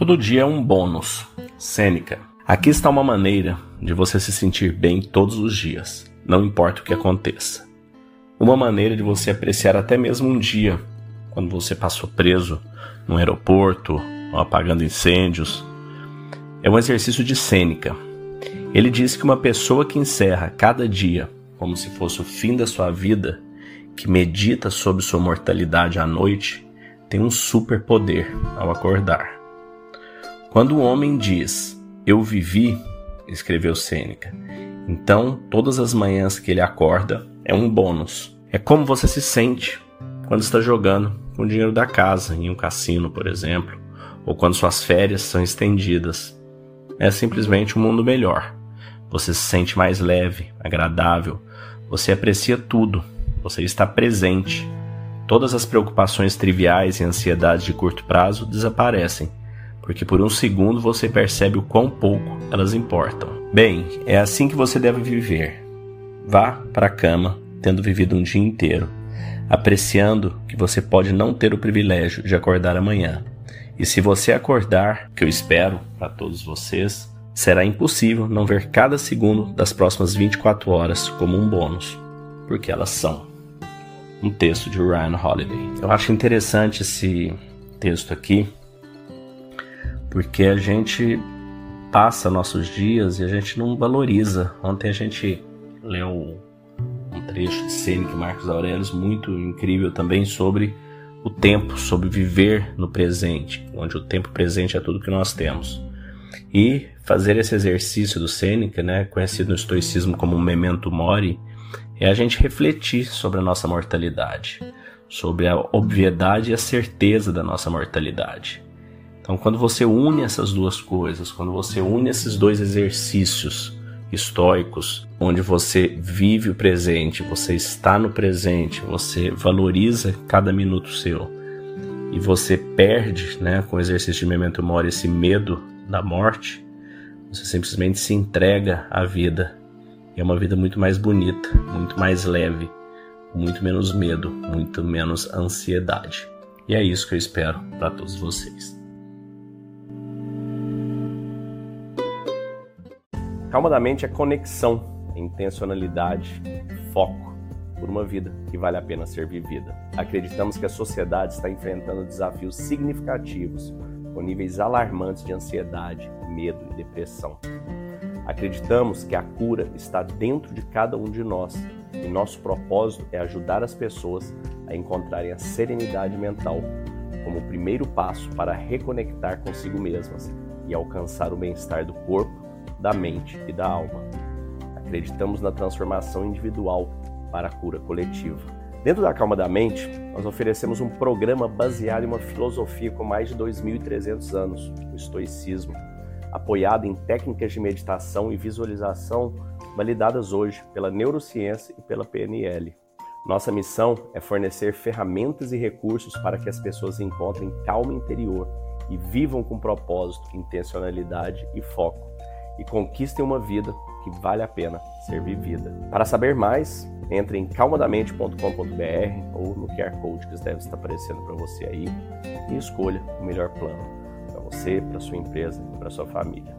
Todo dia é um bônus. Sêneca. Aqui está uma maneira de você se sentir bem todos os dias, não importa o que aconteça. Uma maneira de você apreciar até mesmo um dia, quando você passou preso no aeroporto ou apagando incêndios. É um exercício de Sêneca. Ele diz que uma pessoa que encerra cada dia como se fosse o fim da sua vida, que medita sobre sua mortalidade à noite, tem um superpoder ao acordar. Quando o homem diz, Eu vivi, escreveu Sêneca, então todas as manhãs que ele acorda é um bônus. É como você se sente quando está jogando com o dinheiro da casa em um cassino, por exemplo, ou quando suas férias são estendidas. É simplesmente um mundo melhor. Você se sente mais leve, agradável, você aprecia tudo, você está presente. Todas as preocupações triviais e ansiedades de curto prazo desaparecem porque por um segundo você percebe o quão pouco elas importam. Bem, é assim que você deve viver. Vá para a cama tendo vivido um dia inteiro, apreciando que você pode não ter o privilégio de acordar amanhã. E se você acordar, que eu espero para todos vocês, será impossível não ver cada segundo das próximas 24 horas como um bônus, porque elas são. Um texto de Ryan Holiday. Eu acho interessante esse texto aqui, porque a gente passa nossos dias e a gente não valoriza. Ontem a gente leu um trecho de Sêneca Marcos Aurelius muito incrível também sobre o tempo, sobre viver no presente, onde o tempo presente é tudo que nós temos. E fazer esse exercício do Sêneca, né, conhecido no estoicismo como memento mori, é a gente refletir sobre a nossa mortalidade, sobre a obviedade e a certeza da nossa mortalidade. Então, quando você une essas duas coisas, quando você une esses dois exercícios estoicos, onde você vive o presente, você está no presente, você valoriza cada minuto seu e você perde, né, com o exercício de memento mori, esse medo da morte, você simplesmente se entrega à vida. E é uma vida muito mais bonita, muito mais leve, muito menos medo, muito menos ansiedade. E é isso que eu espero para todos vocês. Calma da mente é conexão, intencionalidade, foco por uma vida que vale a pena ser vivida. Acreditamos que a sociedade está enfrentando desafios significativos, com níveis alarmantes de ansiedade, medo e depressão. Acreditamos que a cura está dentro de cada um de nós e nosso propósito é ajudar as pessoas a encontrarem a serenidade mental como o primeiro passo para reconectar consigo mesmas e alcançar o bem-estar do corpo da mente e da alma. Acreditamos na transformação individual para a cura coletiva. Dentro da Calma da Mente, nós oferecemos um programa baseado em uma filosofia com mais de 2.300 anos, o estoicismo, apoiado em técnicas de meditação e visualização validadas hoje pela neurociência e pela PNL. Nossa missão é fornecer ferramentas e recursos para que as pessoas encontrem calma interior e vivam com propósito, intencionalidade e foco e conquistem uma vida que vale a pena ser vivida. Para saber mais, entre em calmadamente.com.br ou no QR Code que deve estar aparecendo para você aí e escolha o melhor plano para você, para sua empresa e para sua família.